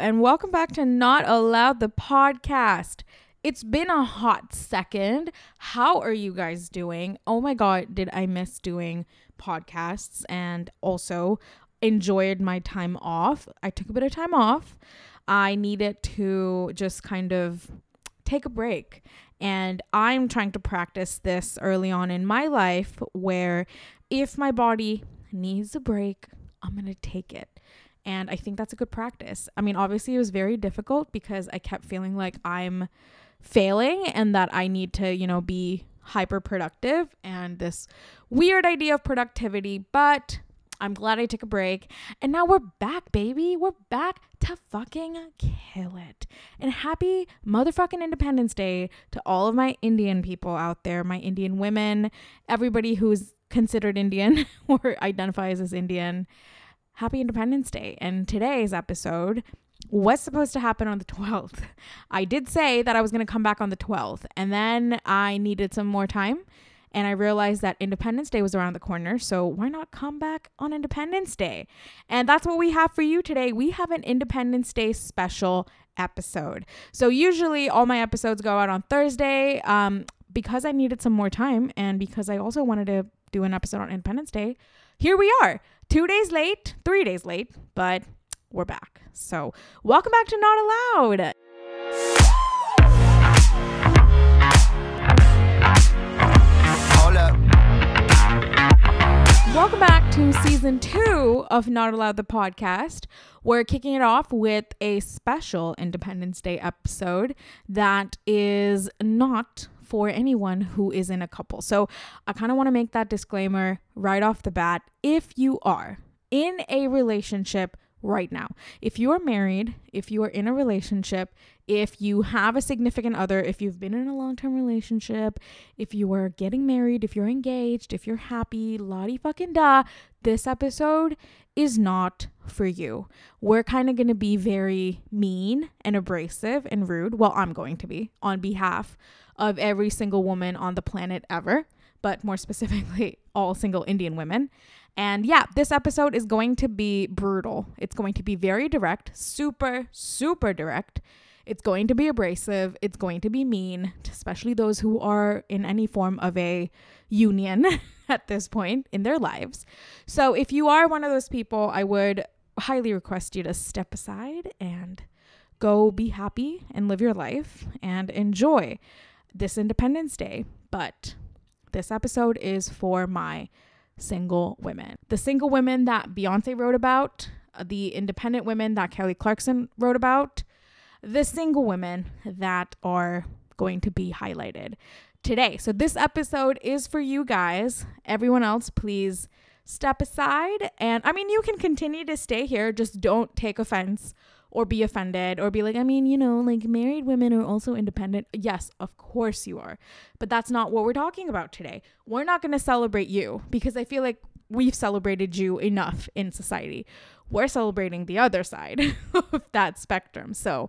and welcome back to Not Allowed the podcast. It's been a hot second. How are you guys doing? Oh my god, did I miss doing podcasts and also enjoyed my time off? I took a bit of time off. I needed to just kind of take a break. And I'm trying to practice this early on in my life where if my body needs a break, I'm going to take it. And I think that's a good practice. I mean, obviously, it was very difficult because I kept feeling like I'm failing and that I need to, you know, be hyper productive and this weird idea of productivity. But I'm glad I took a break. And now we're back, baby. We're back to fucking kill it. And happy motherfucking Independence Day to all of my Indian people out there, my Indian women, everybody who's considered Indian or identifies as Indian happy Independence Day. And today's episode was supposed to happen on the 12th. I did say that I was going to come back on the 12th, and then I needed some more time. And I realized that Independence Day was around the corner. So why not come back on Independence Day? And that's what we have for you today. We have an Independence Day special episode. So usually all my episodes go out on Thursday. Um, because I needed some more time and because I also wanted to do an episode on Independence Day, here we are two days late, three days late, but we're back. So, welcome back to Not Allowed. Welcome back to season two of Not Allowed the podcast. We're kicking it off with a special Independence Day episode that is not for anyone who is in a couple. So I kind of want to make that disclaimer right off the bat. If you are in a relationship right now, if you are married, if you are in a relationship, if you have a significant other, if you've been in a long term relationship, if you are getting married, if you're engaged, if you're happy, la fucking da, this episode is not for you. We're kind of going to be very mean and abrasive and rude. Well, I'm going to be on behalf of every single woman on the planet ever, but more specifically, all single Indian women. And yeah, this episode is going to be brutal. It's going to be very direct, super, super direct. It's going to be abrasive. It's going to be mean, especially those who are in any form of a union at this point in their lives. So if you are one of those people, I would highly request you to step aside and go be happy and live your life and enjoy this Independence Day, but this episode is for my single women. The single women that Beyonce wrote about, uh, the independent women that Kelly Clarkson wrote about, the single women that are going to be highlighted today. So this episode is for you guys. Everyone else, please step aside. And I mean, you can continue to stay here, just don't take offense or be offended or be like, I mean, you know, like married women are also independent. Yes, of course you are. But that's not what we're talking about today. We're not going to celebrate you because I feel like we've celebrated you enough in society. We're celebrating the other side of that spectrum. So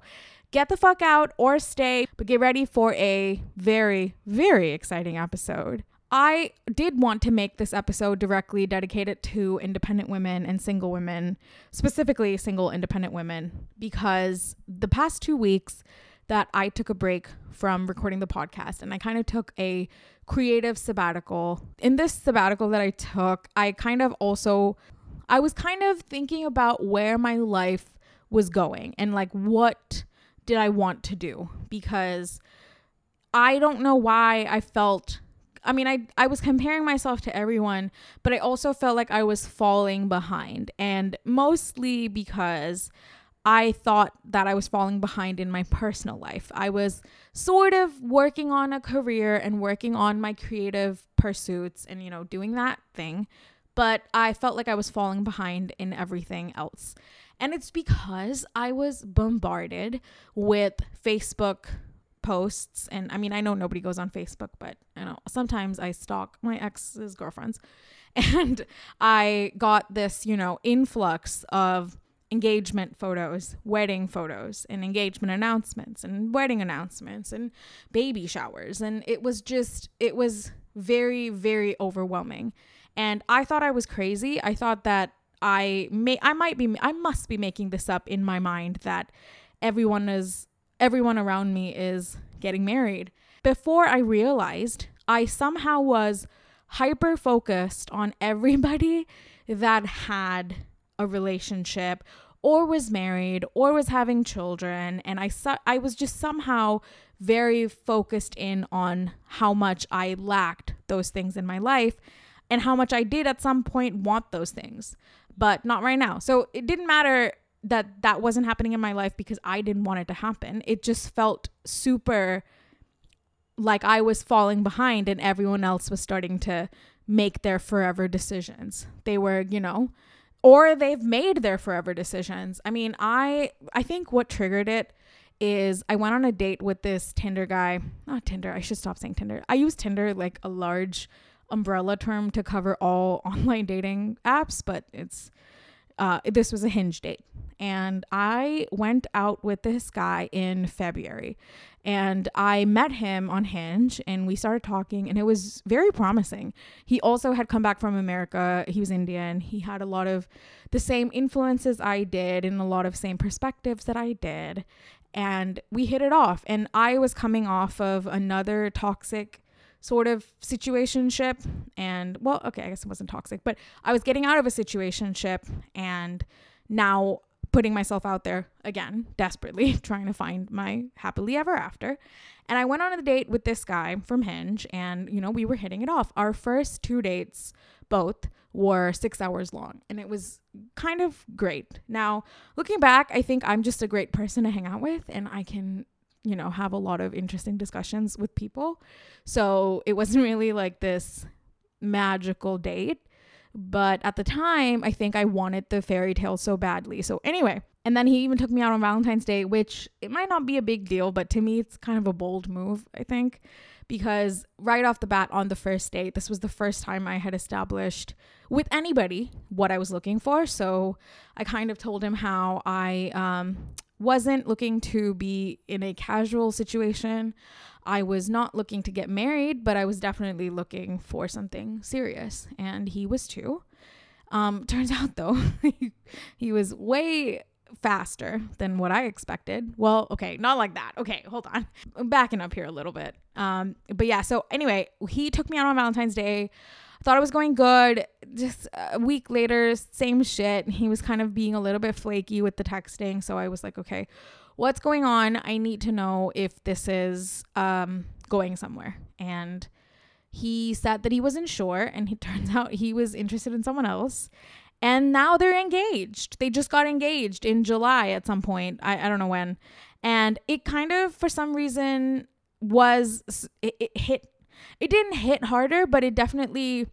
get the fuck out or stay, but get ready for a very, very exciting episode. I did want to make this episode directly dedicated to independent women and single women, specifically single independent women, because the past two weeks that I took a break from recording the podcast and I kind of took a creative sabbatical. In this sabbatical that I took, I kind of also I was kind of thinking about where my life was going and like what did I want to do because I don't know why I felt I mean, I I was comparing myself to everyone, but I also felt like I was falling behind, and mostly because I thought that I was falling behind in my personal life. I was sort of working on a career and working on my creative pursuits and you know, doing that thing, but I felt like I was falling behind in everything else. And it's because I was bombarded with Facebook posts and I mean I know nobody goes on Facebook but you know sometimes I stalk my ex's girlfriends. And I got this you know influx of engagement photos, wedding photos and engagement announcements and wedding announcements and baby showers. And it was just it was very very overwhelming. And I thought I was crazy. I thought that I may I might be I must be making this up in my mind that everyone is everyone around me is getting married. Before I realized, I somehow was hyper focused on everybody that had a relationship or was married or was having children and I su- I was just somehow very focused in on how much I lacked those things in my life and how much I did at some point want those things but not right now. So it didn't matter that that wasn't happening in my life because I didn't want it to happen. It just felt super like I was falling behind and everyone else was starting to make their forever decisions. They were, you know, or they've made their forever decisions. I mean, I I think what triggered it is I went on a date with this Tinder guy. Not Tinder. I should stop saying Tinder. I use Tinder like a large umbrella term to cover all online dating apps, but it's uh, this was a hinge date. And I went out with this guy in February. And I met him on Hinge and we started talking, and it was very promising. He also had come back from America. He was Indian. He had a lot of the same influences I did and a lot of same perspectives that I did. And we hit it off. And I was coming off of another toxic sort of situationship and well okay i guess it wasn't toxic but i was getting out of a situationship and now putting myself out there again desperately trying to find my happily ever after and i went on a date with this guy from hinge and you know we were hitting it off our first two dates both were six hours long and it was kind of great now looking back i think i'm just a great person to hang out with and i can you know, have a lot of interesting discussions with people. So it wasn't really like this magical date. But at the time, I think I wanted the fairy tale so badly. So, anyway, and then he even took me out on Valentine's Day, which it might not be a big deal, but to me, it's kind of a bold move, I think, because right off the bat on the first date, this was the first time I had established with anybody what I was looking for. So, I kind of told him how I um, wasn't looking to be in a casual situation. I was not looking to get married, but I was definitely looking for something serious. And he was too. Um, turns out though, he, was way faster than what I expected. Well, okay, not like that. Okay, hold on. I'm backing up here a little bit. Um, but yeah, so anyway, he took me out on Valentine's Day thought it was going good. Just a week later, same shit. He was kind of being a little bit flaky with the texting. So I was like, okay, what's going on? I need to know if this is um, going somewhere. And he said that he wasn't sure. And it turns out he was interested in someone else. And now they're engaged. They just got engaged in July at some point. I, I don't know when. And it kind of, for some reason, was, it, it hit it didn't hit harder, but it definitely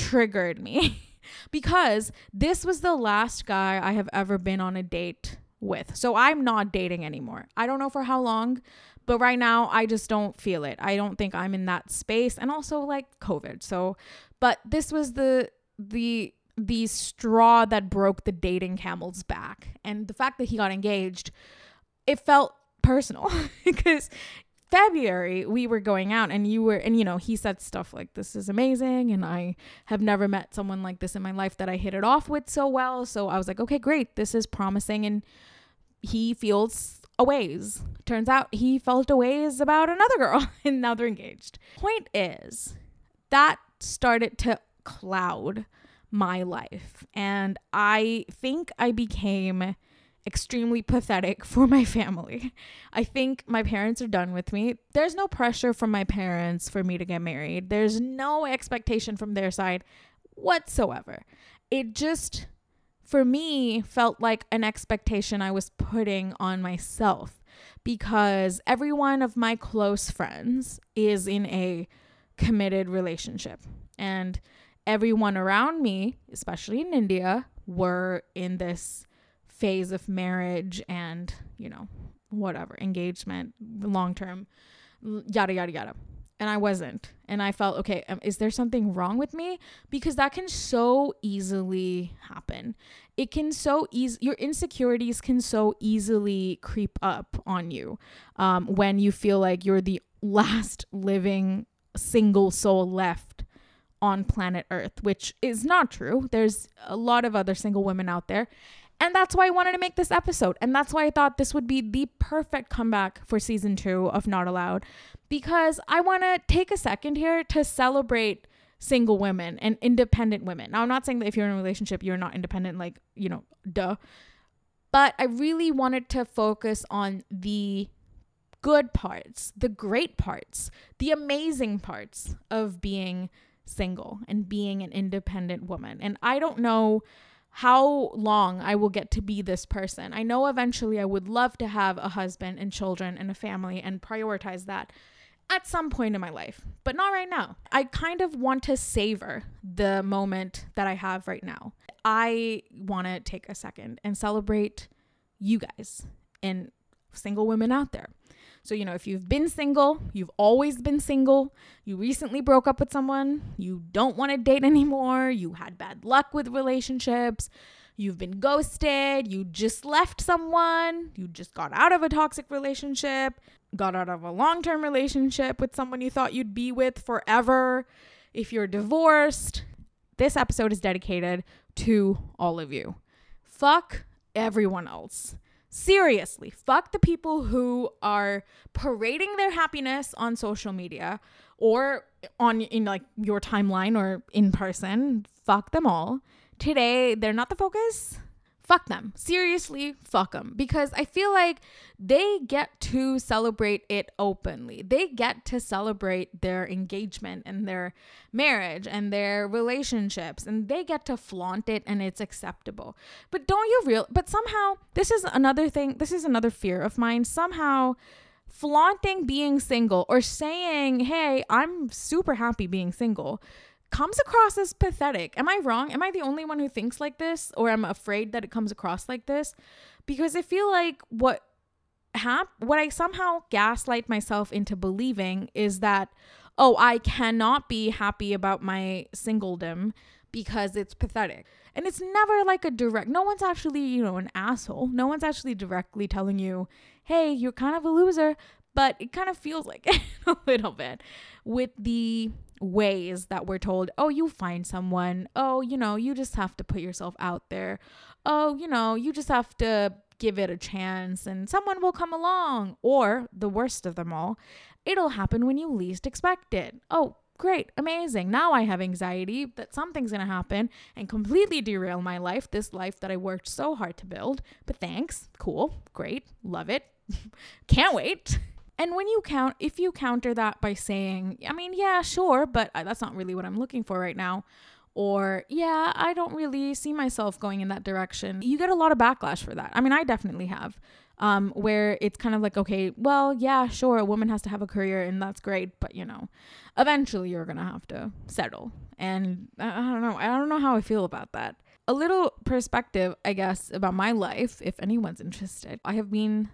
triggered me because this was the last guy I have ever been on a date with. So I'm not dating anymore. I don't know for how long, but right now I just don't feel it. I don't think I'm in that space and also like COVID. So but this was the the the straw that broke the dating camel's back. And the fact that he got engaged, it felt personal because February, we were going out and you were, and you know, he said stuff like, This is amazing. And I have never met someone like this in my life that I hit it off with so well. So I was like, Okay, great. This is promising. And he feels a ways. Turns out he felt a ways about another girl and now they're engaged. Point is, that started to cloud my life. And I think I became extremely pathetic for my family. I think my parents are done with me. There's no pressure from my parents for me to get married, there's no expectation from their side whatsoever. It just, for me, felt like an expectation I was putting on myself because every one of my close friends is in a committed relationship. And everyone around me, especially in India, were in this phase of marriage and, you know, whatever, engagement, long term, yada, yada, yada. And I wasn't. And I felt, okay, is there something wrong with me? Because that can so easily happen. It can so easy, your insecurities can so easily creep up on you um, when you feel like you're the last living single soul left on planet Earth, which is not true. There's a lot of other single women out there. And that's why I wanted to make this episode. And that's why I thought this would be the perfect comeback for season two of Not Allowed. Because I want to take a second here to celebrate single women and independent women. Now, I'm not saying that if you're in a relationship, you're not independent, like, you know, duh. But I really wanted to focus on the good parts, the great parts, the amazing parts of being single and being an independent woman. And I don't know how long I will get to be this person. I know eventually I would love to have a husband and children and a family and prioritize that at some point in my life, but not right now. I kind of want to savor the moment that I have right now. I want to take a second and celebrate you guys and single women out there. So, you know, if you've been single, you've always been single, you recently broke up with someone, you don't want to date anymore, you had bad luck with relationships, you've been ghosted, you just left someone, you just got out of a toxic relationship, got out of a long term relationship with someone you thought you'd be with forever, if you're divorced, this episode is dedicated to all of you. Fuck everyone else. Seriously, fuck the people who are parading their happiness on social media or on in like your timeline or in person. Fuck them all. Today, they're not the focus fuck them. Seriously, fuck them. Because I feel like they get to celebrate it openly. They get to celebrate their engagement and their marriage and their relationships and they get to flaunt it and it's acceptable. But don't you real but somehow this is another thing, this is another fear of mine. Somehow flaunting being single or saying, "Hey, I'm super happy being single." Comes across as pathetic. Am I wrong? Am I the only one who thinks like this or I'm afraid that it comes across like this? Because I feel like what hap- what I somehow gaslight myself into believing is that oh, I cannot be happy about my singledom because it's pathetic. And it's never like a direct, no one's actually, you know, an asshole. No one's actually directly telling you, hey, you're kind of a loser, but it kind of feels like it a little bit with the ways that we're told, oh, you find someone. Oh, you know, you just have to put yourself out there. Oh, you know, you just have to give it a chance and someone will come along. Or the worst of them all, it'll happen when you least expect it. Oh, great, amazing. Now I have anxiety that something's to happen and completely derail my life, this life that I worked so hard to build. But thanks. Cool. Great. Love it. Can't wait. And when you count, if you counter that by saying, I mean, yeah, sure, but that's not really what I'm looking for right now, or yeah, I don't really see myself going in that direction, you get a lot of backlash for that. I mean, I definitely have. Um, where it's kind of like, okay, well, yeah, sure, a woman has to have a career and that's great, but you know, eventually you're gonna have to settle. And I don't know, I don't know how I feel about that. A little perspective, I guess, about my life, if anyone's interested. I have been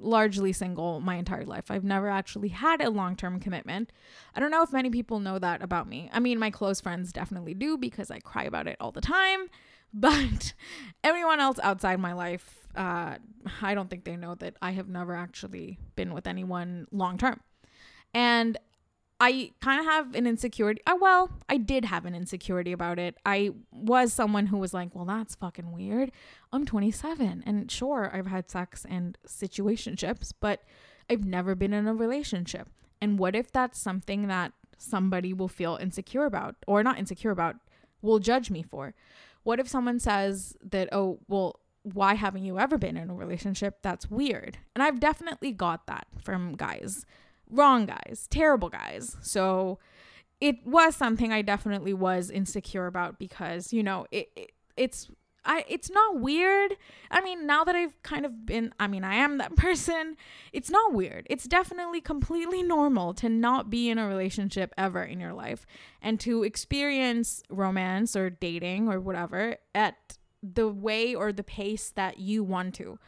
largely single my entire life. I've never actually had a long term commitment. I don't know if many people know that about me. I mean, my close friends definitely do because I cry about it all the time. But everyone else outside my life, uh, I don't think they know that I have never actually been with anyone long term. And I kind of have an insecurity. Uh, well, I did have an insecurity about it. I was someone who was like, well, that's fucking weird. I'm 27. And sure, I've had sex and situationships, but I've never been in a relationship. And what if that's something that somebody will feel insecure about, or not insecure about, will judge me for? What if someone says that, oh, well, why haven't you ever been in a relationship? That's weird. And I've definitely got that from guys wrong guys, terrible guys. So it was something I definitely was insecure about because, you know, it, it it's I it's not weird. I mean, now that I've kind of been I mean, I am that person. It's not weird. It's definitely completely normal to not be in a relationship ever in your life and to experience romance or dating or whatever at the way or the pace that you want to.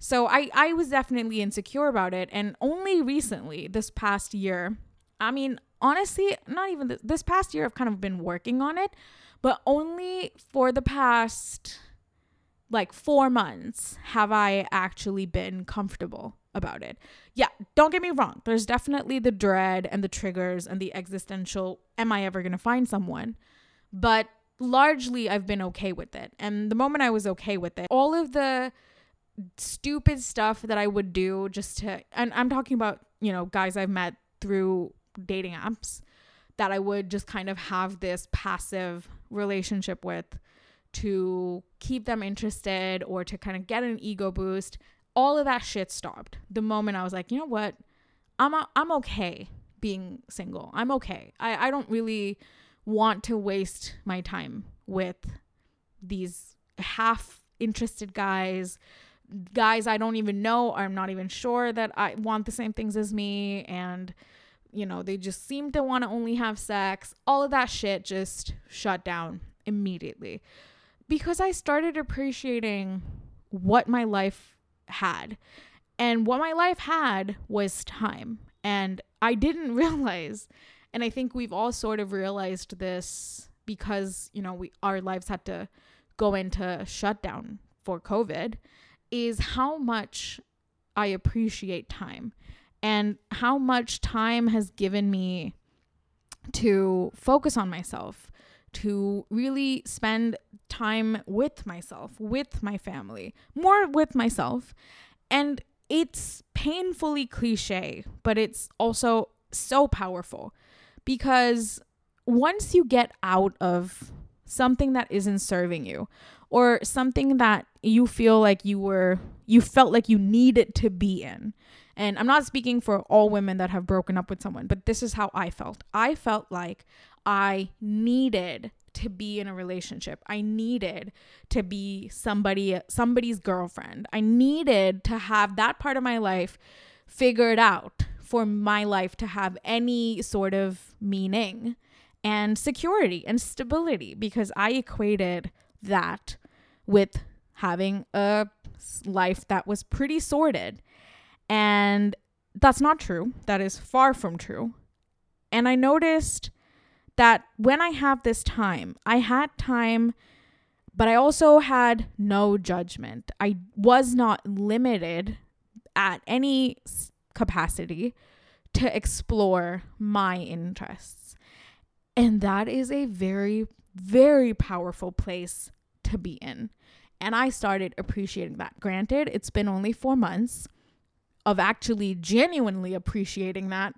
So I, I was definitely insecure about it. And only recently, this past year, I mean, honestly, not even this, this past year, I've kind of been working on it, but only for the past like four months have I actually been comfortable about it. Yeah, don't get me wrong. There's definitely the dread and the triggers and the existential am I ever going to find someone? But largely I've been okay with it. And the moment I was okay with it, all of the stupid stuff that I would do just to and I'm talking about, you know, guys I've met through dating apps that I would just kind of have this passive relationship with to keep them interested or to kind of get an ego boost. All of that shit stopped the moment I was like, you know what? I'm a, I'm okay being single. I'm okay. I, I don't really want to waste my time with these half interested guys, guys I don't even know, I'm not even sure that I want the same things as me. And, you know, they just seem to want to only have sex. All of that shit just shut down immediately because I started appreciating what my life had. And what my life had was time. And I didn't realize, and I think we've all sort of realized this because, you know, we our lives had to go into shutdown for COVID, is how much I appreciate time and how much time has given me to focus on myself, to really spend time with myself, with my family, more with myself. And it's painfully cliche, but it's also so powerful because once you get out of something that isn't serving you or something that you feel like you were you felt like you needed to be in and i'm not speaking for all women that have broken up with someone but this is how i felt i felt like i needed to be in a relationship. I needed to be somebody somebody's girlfriend. I needed to have that part of my life figured out for my life to have any sort of meaning and security and stability because I equated that with having a life that was pretty sorted. And that's not true. That is far from true. And I noticed that when I have this time, I had time, but I also had no judgment. I was not limited at any capacity to explore my interests. And that is a very, very powerful place to be in. And I started appreciating that. Granted, it's been only four months of actually genuinely appreciating that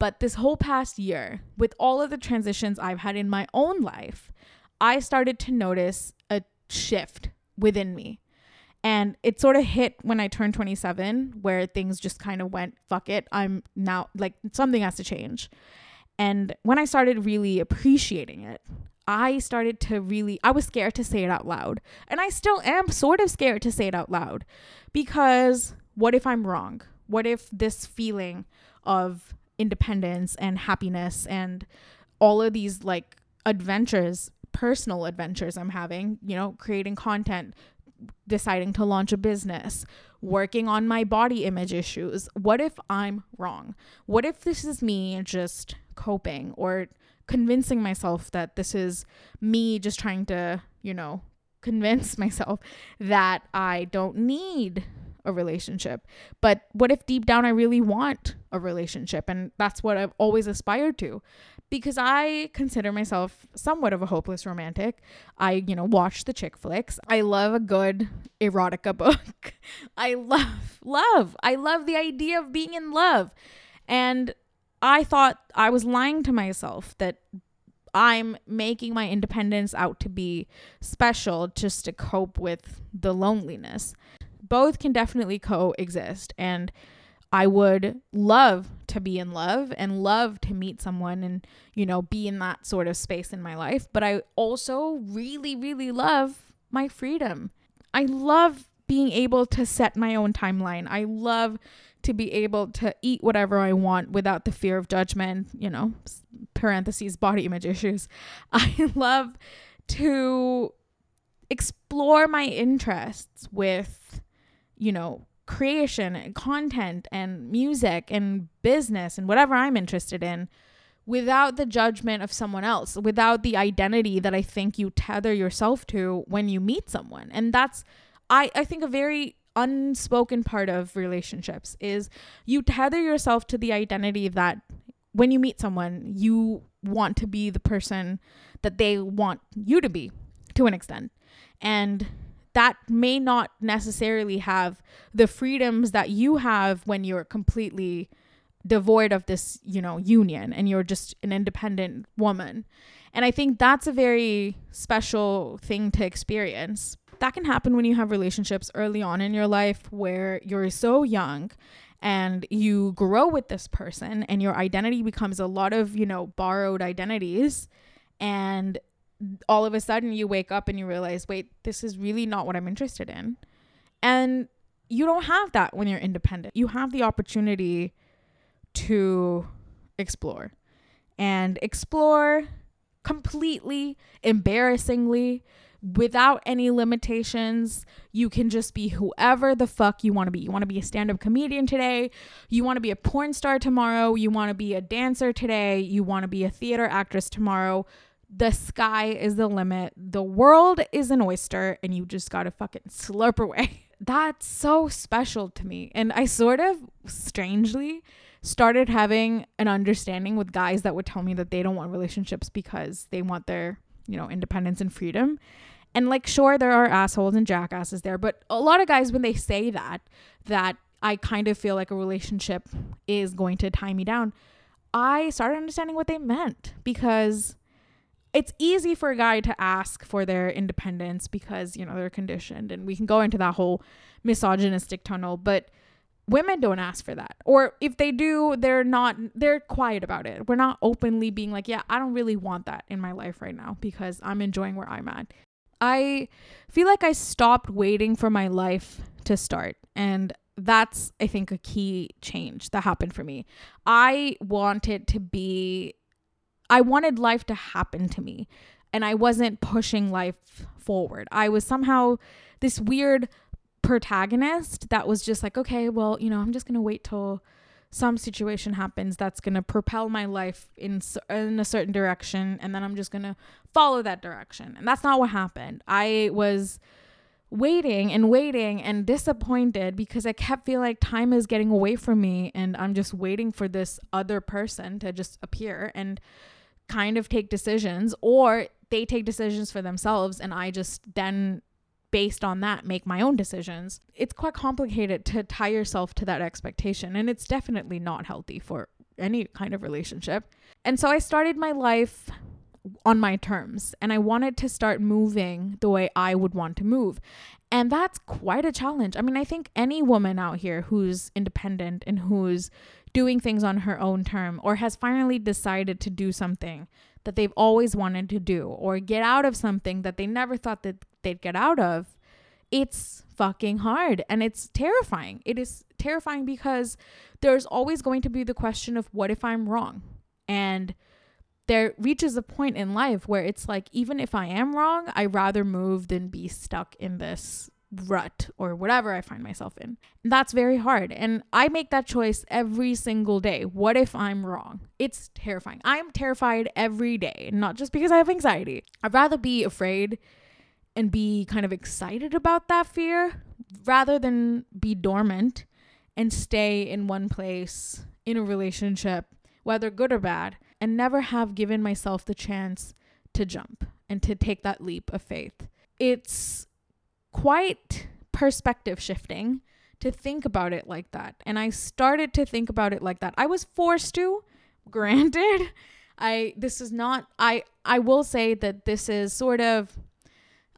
but this whole past year, with all of the transitions I've had in my own life, I started to notice a shift within me. And it sort of hit when I turned 27, where things just kind of went, fuck it. I'm now like something has to change. And when I started really appreciating it, I started to really, I was scared to say it out loud. And I still am sort of scared to say it out loud because what if I'm wrong? What if this feeling of independence and happiness and all of these like adventures, personal adventures I'm having, you know, creating content, deciding to launch a business, working on my body image issues. What if I'm wrong? What if this is me just coping or convincing myself that this is me just trying to, you know, convince myself that I don't need a relationship. But what if deep down I really want a relationship? And that's what I've always aspired to because I consider myself somewhat of a hopeless romantic. I, you know, watch the chick flicks. I love a good erotica book. I love, love. I love the idea of being in love. And I thought I was lying to myself that I'm making my independence out to be special just to cope with the loneliness both can definitely coexist. And I would love to be in love and love to meet someone and, you know, be in that sort of space in my life. But I also really, really love my freedom. I love being able to set my own timeline. I love to be able to eat whatever I want without the fear of judgment, you know, parentheses, body image issues. I love to explore my interests with you know, creation and content and music and business and whatever I'm interested in without the judgment of someone else, without the identity that I think you tether yourself to when you meet someone. And that's I I think a very unspoken part of relationships is you tether yourself to the identity that when you meet someone, you want to be the person that they want you to be to an extent. And that may not necessarily have the freedoms that you have when you're completely devoid of this, you know, union and you're just an independent woman. And I think that's a very special thing to experience. That can happen when you have relationships early on in your life where you're so young and you grow with this person and your identity becomes a lot of, you know, borrowed identities and all of a sudden you wake up and you realize, wait, this is really not what I'm interested in. And you don't have that when you're independent. You have the opportunity to explore and explore completely, embarrassingly, without any limitations. You can just be whoever the fuck you want to be. You want to be a stand up comedian today. You want to be a porn star tomorrow. You want to be a dancer today. You want to be a theater actress tomorrow. The sky is the limit. The world is an oyster, and you just got to fucking slurp away. That's so special to me. And I sort of strangely started having an understanding with guys that would tell me that they don't want relationships because they want their, you know, independence and freedom. And like sure there are assholes and jackasses there, but a lot of guys when they say that that I kind of feel like a relationship is going to tie me down, I started understanding what they meant because it's easy for a guy to ask for their independence because, you know, they're conditioned and we can go into that whole misogynistic tunnel, but women don't ask for that. Or if they do they're not they're quiet about it. We're not openly being like yeah i don't really want that in my life right now because i'm enjoying where i'm at. I feel like i stopped waiting for my life to start. And that's i think a key change that happened for me. I wanted to be i wanted life to happen to me. And i wasn't pushing life forward. I was somehow this weird protagonist that was just like, okay, well, you know, I'm just going to wait till some situation happens that's going to propel my life in in a certain direction and then I'm just going to follow that direction. And that's not what happened. I was waiting and waiting and disappointed because I kept feeling like time is getting away from me and I'm just waiting for this other person to just appear and kind of take decisions or they take decisions for themselves and I just then based on that make my own decisions. It's quite complicated to tie yourself to that expectation, and it's definitely not healthy for any kind of relationship. And so I started my life on my terms and I wanted to start moving the way I would want to move. And that's quite a challenge. I mean, I think any woman out here who's independent and who's doing things on her own term or has finally decided to do something that they've always wanted to do or get out of something that they never thought that they'd get out of, it's fucking hard and it's terrifying. It is terrifying because there's always going to be the question of what if I'm wrong? And there reaches a point in life where it's like, even if I am wrong, I rather move than be stuck in this rut or whatever I find myself in. And that's very hard. And I make that choice every single day. What if I'm wrong? It's terrifying. I'm terrified every day, not just because I have anxiety. I'd rather be afraid and be kind of excited about that fear rather than be dormant and stay in one place in a relationship, whether good or bad, and never have given myself the chance to jump and to take that leap of faith. It's quite perspective shifting to think about it like that. And I started to think about it like that. I was forced to, granted. I this is not I I will say that this is sort of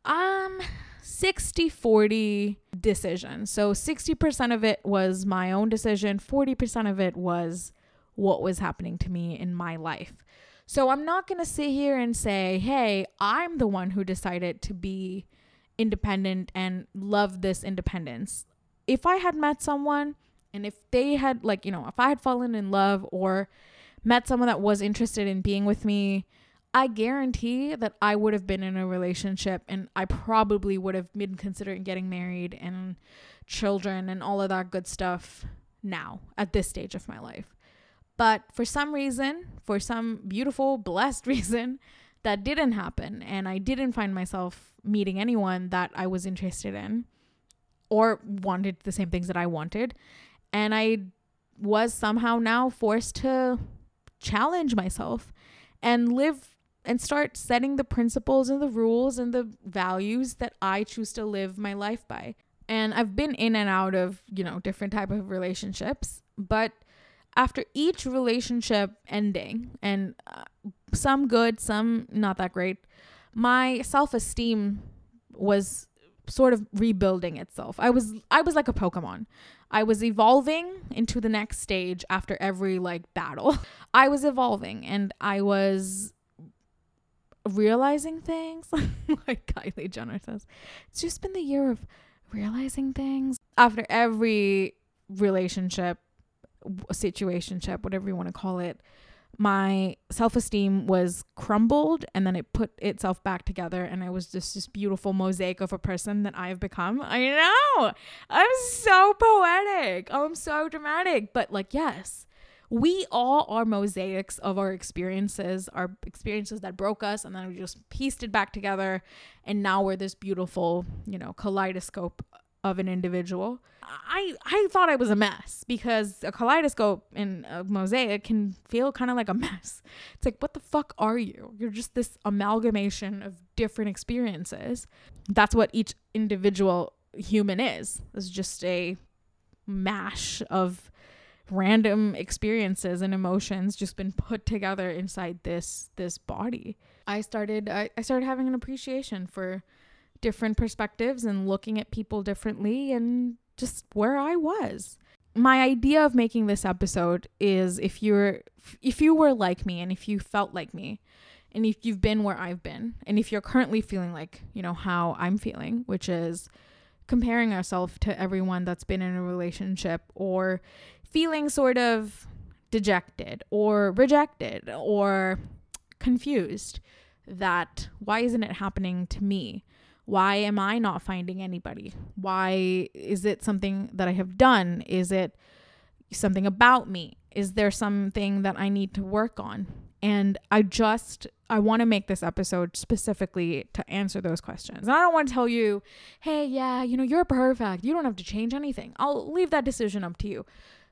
um 60 40 decision. So 60% of it was my own decision, 40% of it was what was happening to me in my life. So I'm not going to sit here and say, "Hey, I'm the one who decided to be independent and love this independence." If I had met someone and if they had like, you know, if I had fallen in love or met someone that was interested in being with me, I guarantee that I would have been in a relationship and I probably would have been considering getting married and children and all of that good stuff now at this stage of my life. But for some reason, for some beautiful, blessed reason, that didn't happen. And I didn't find myself meeting anyone that I was interested in or wanted the same things that I wanted. And I was somehow now forced to challenge myself and live and start setting the principles and the rules and the values that I choose to live my life by. And I've been in and out of, you know, different type of relationships, but after each relationship ending and uh, some good, some not that great, my self-esteem was sort of rebuilding itself. I was I was like a Pokemon. I was evolving into the next stage after every like battle. I was evolving and I was realizing things like Kylie Jenner says. It's just been the year of realizing things after every relationship situationship whatever you want to call it my self-esteem was crumbled and then it put itself back together and i was just this beautiful mosaic of a person that i've become. I know! I'm so poetic! I'm so dramatic! But like yes we all are mosaics of our experiences our experiences that broke us and then we just pieced it back together and now we're this beautiful you know kaleidoscope of an individual. I I thought I was a mess because a kaleidoscope and a mosaic can feel kind of like a mess. It's like what the fuck are you? You're just this amalgamation of different experiences. That's what each individual human is. It's just a mash of random experiences and emotions just been put together inside this this body. I started I, I started having an appreciation for different perspectives and looking at people differently and just where I was. My idea of making this episode is if you're if you were like me and if you felt like me and if you've been where I've been and if you're currently feeling like, you know, how I'm feeling, which is comparing ourselves to everyone that's been in a relationship or feeling sort of dejected or rejected or confused that why isn't it happening to me? Why am I not finding anybody? Why is it something that I have done? Is it something about me? Is there something that I need to work on? And I just I want to make this episode specifically to answer those questions. And I don't want to tell you, "Hey, yeah, you know, you're perfect. You don't have to change anything." I'll leave that decision up to you.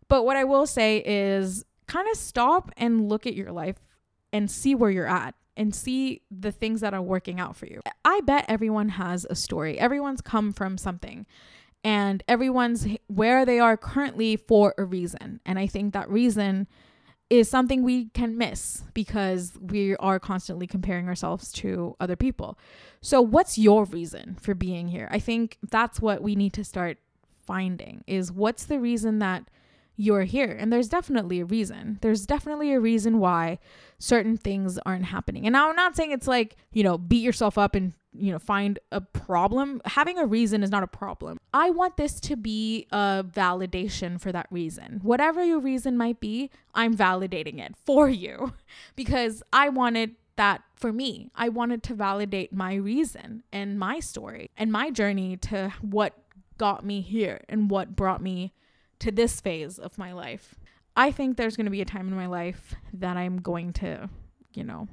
But what I will say is kind of stop and look at your life and see where you're at and see the things that are working out for you. I bet everyone has a story. Everyone's come from something and everyone's where they are currently for a reason. And I think that reason is something we can miss because we are constantly comparing ourselves to other people. So what's your reason for being here? I think that's what we need to start finding is what's the reason that you're here. And there's definitely a reason. There's definitely a reason why certain things aren't happening. And I'm not saying it's like, you know, beat yourself up and, you know, find a problem. Having a reason is not a problem. I want this to be a validation for that reason. Whatever your reason might be, I'm validating it for you because I wanted that for me. I wanted to validate my reason and my story and my journey to what got me here and what brought me to this phase of my life. I think there's going to be a time in my life that I'm going to, you know,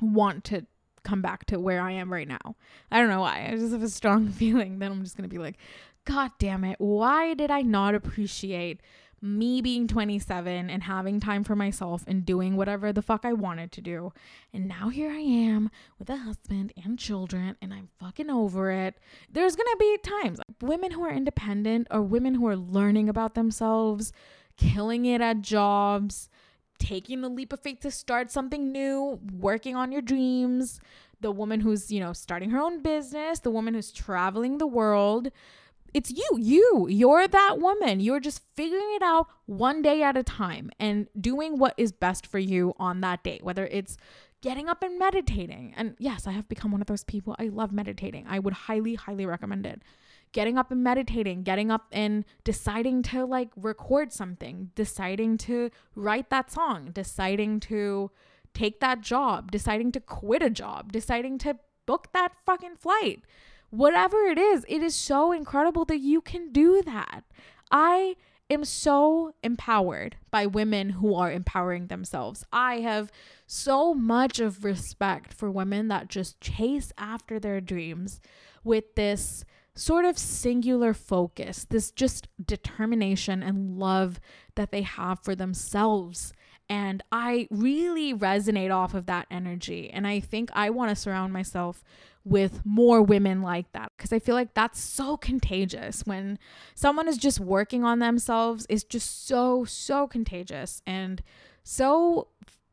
want to come back to where I am right now. I don't know why. I just have a strong feeling that I'm just going to be like, God damn it. Why did I not appreciate me being 27 and having time for myself and doing whatever the fuck I wanted to do. And now here I am with a husband and children and I'm fucking over it. There's gonna be times women who are independent or women who are learning about themselves, killing it at jobs, taking the leap of faith to start something new, working on your dreams, the woman who's, you know, starting her own business, the woman who's traveling the world it's you, you, you're that woman. You're just figuring it out one day at a time and doing what is best for you on that day, whether it's getting up and meditating. And yes, I have become one of those people. I love meditating. I would highly, highly recommend it. Getting up and meditating, getting up and deciding to like record something, deciding to write that song, deciding to take that job, deciding to quit a job, deciding to book that fucking flight whatever it is, it is so incredible that you can do that. I am so empowered by women who are empowering themselves. I have so much of respect for women that just chase after their dreams with this sort of singular focus, this just determination and love that they have for themselves. And I really resonate off of that energy. And I think I want to surround myself with more women like that because I feel like that's so contagious. When someone is just working on themselves, is just so, so contagious and so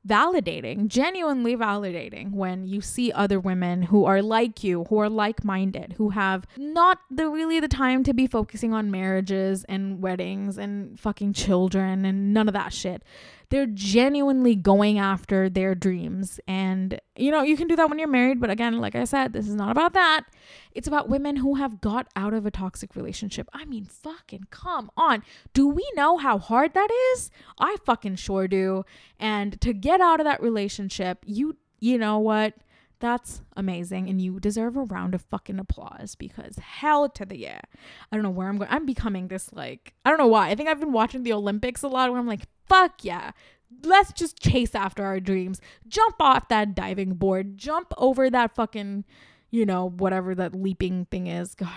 validating, genuinely validating when you see other women who are like you, who are like-minded, who have not the really the time to be focusing on marriages and weddings and fucking children and none of that shit they're genuinely going after their dreams. And, you know, you can do that when you're married. But again, like I said, this is not about that. It's about women who have got out of a toxic relationship. I mean, fucking come on. Do we know how hard that is? I fucking sure do. And to get out of that relationship, you, you know what? That's amazing. And you deserve a round of fucking applause because hell to the yeah. I don't know where I'm going. I'm becoming this like, I don't know why. I think I've been watching the Olympics a lot where I'm like, fuck yeah. Let's just chase after our dreams. Jump off that diving board. Jump over that fucking, you know, whatever that leaping thing is. God.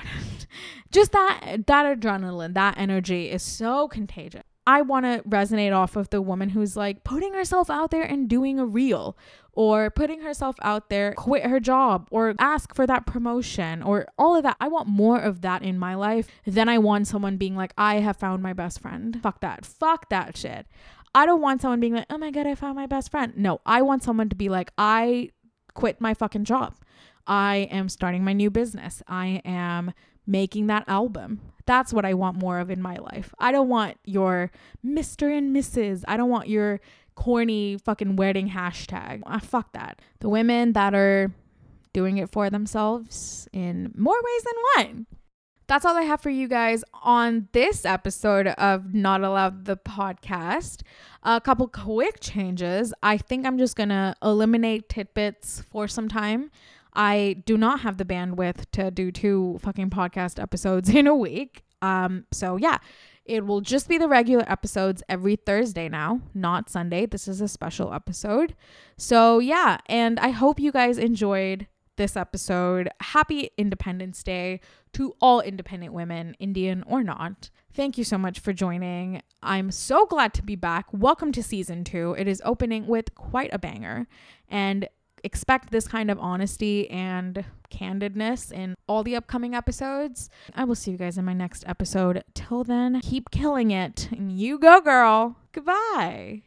just that that adrenaline, that energy is so contagious. I want to resonate off of the woman who's like putting herself out there and doing a reel or putting herself out there, quit her job or ask for that promotion or all of that. I want more of that in my life than I want someone being like, I have found my best friend. Fuck that. Fuck that shit. I don't want someone being like, oh my God, I found my best friend. No, I want someone to be like, I quit my fucking job. I am starting my new business. I am making that album. That's what I want more of in my life. I don't want your Mr. and Mrs. I don't want your corny fucking wedding hashtag. Ah, fuck that. The women that are doing it for themselves in more ways than one. That's all I have for you guys on this episode of Not Allowed the podcast. A couple quick changes. I think I'm just going to eliminate tidbits for some time. I do not have the bandwidth to do two fucking podcast episodes in a week. Um, so yeah, it will just be the regular episodes every Thursday now, not Sunday. This is a special episode. So yeah, and I hope you guys enjoyed this episode. Happy Independence Day to all independent women, Indian or not. Thank you so much for joining. I'm so glad to be back. Welcome to season two. It is opening with quite a banger. And expect this kind of honesty and candidness in all the upcoming episodes. I will see you guys in my next episode. Till then, keep killing it. And you go, girl. Goodbye.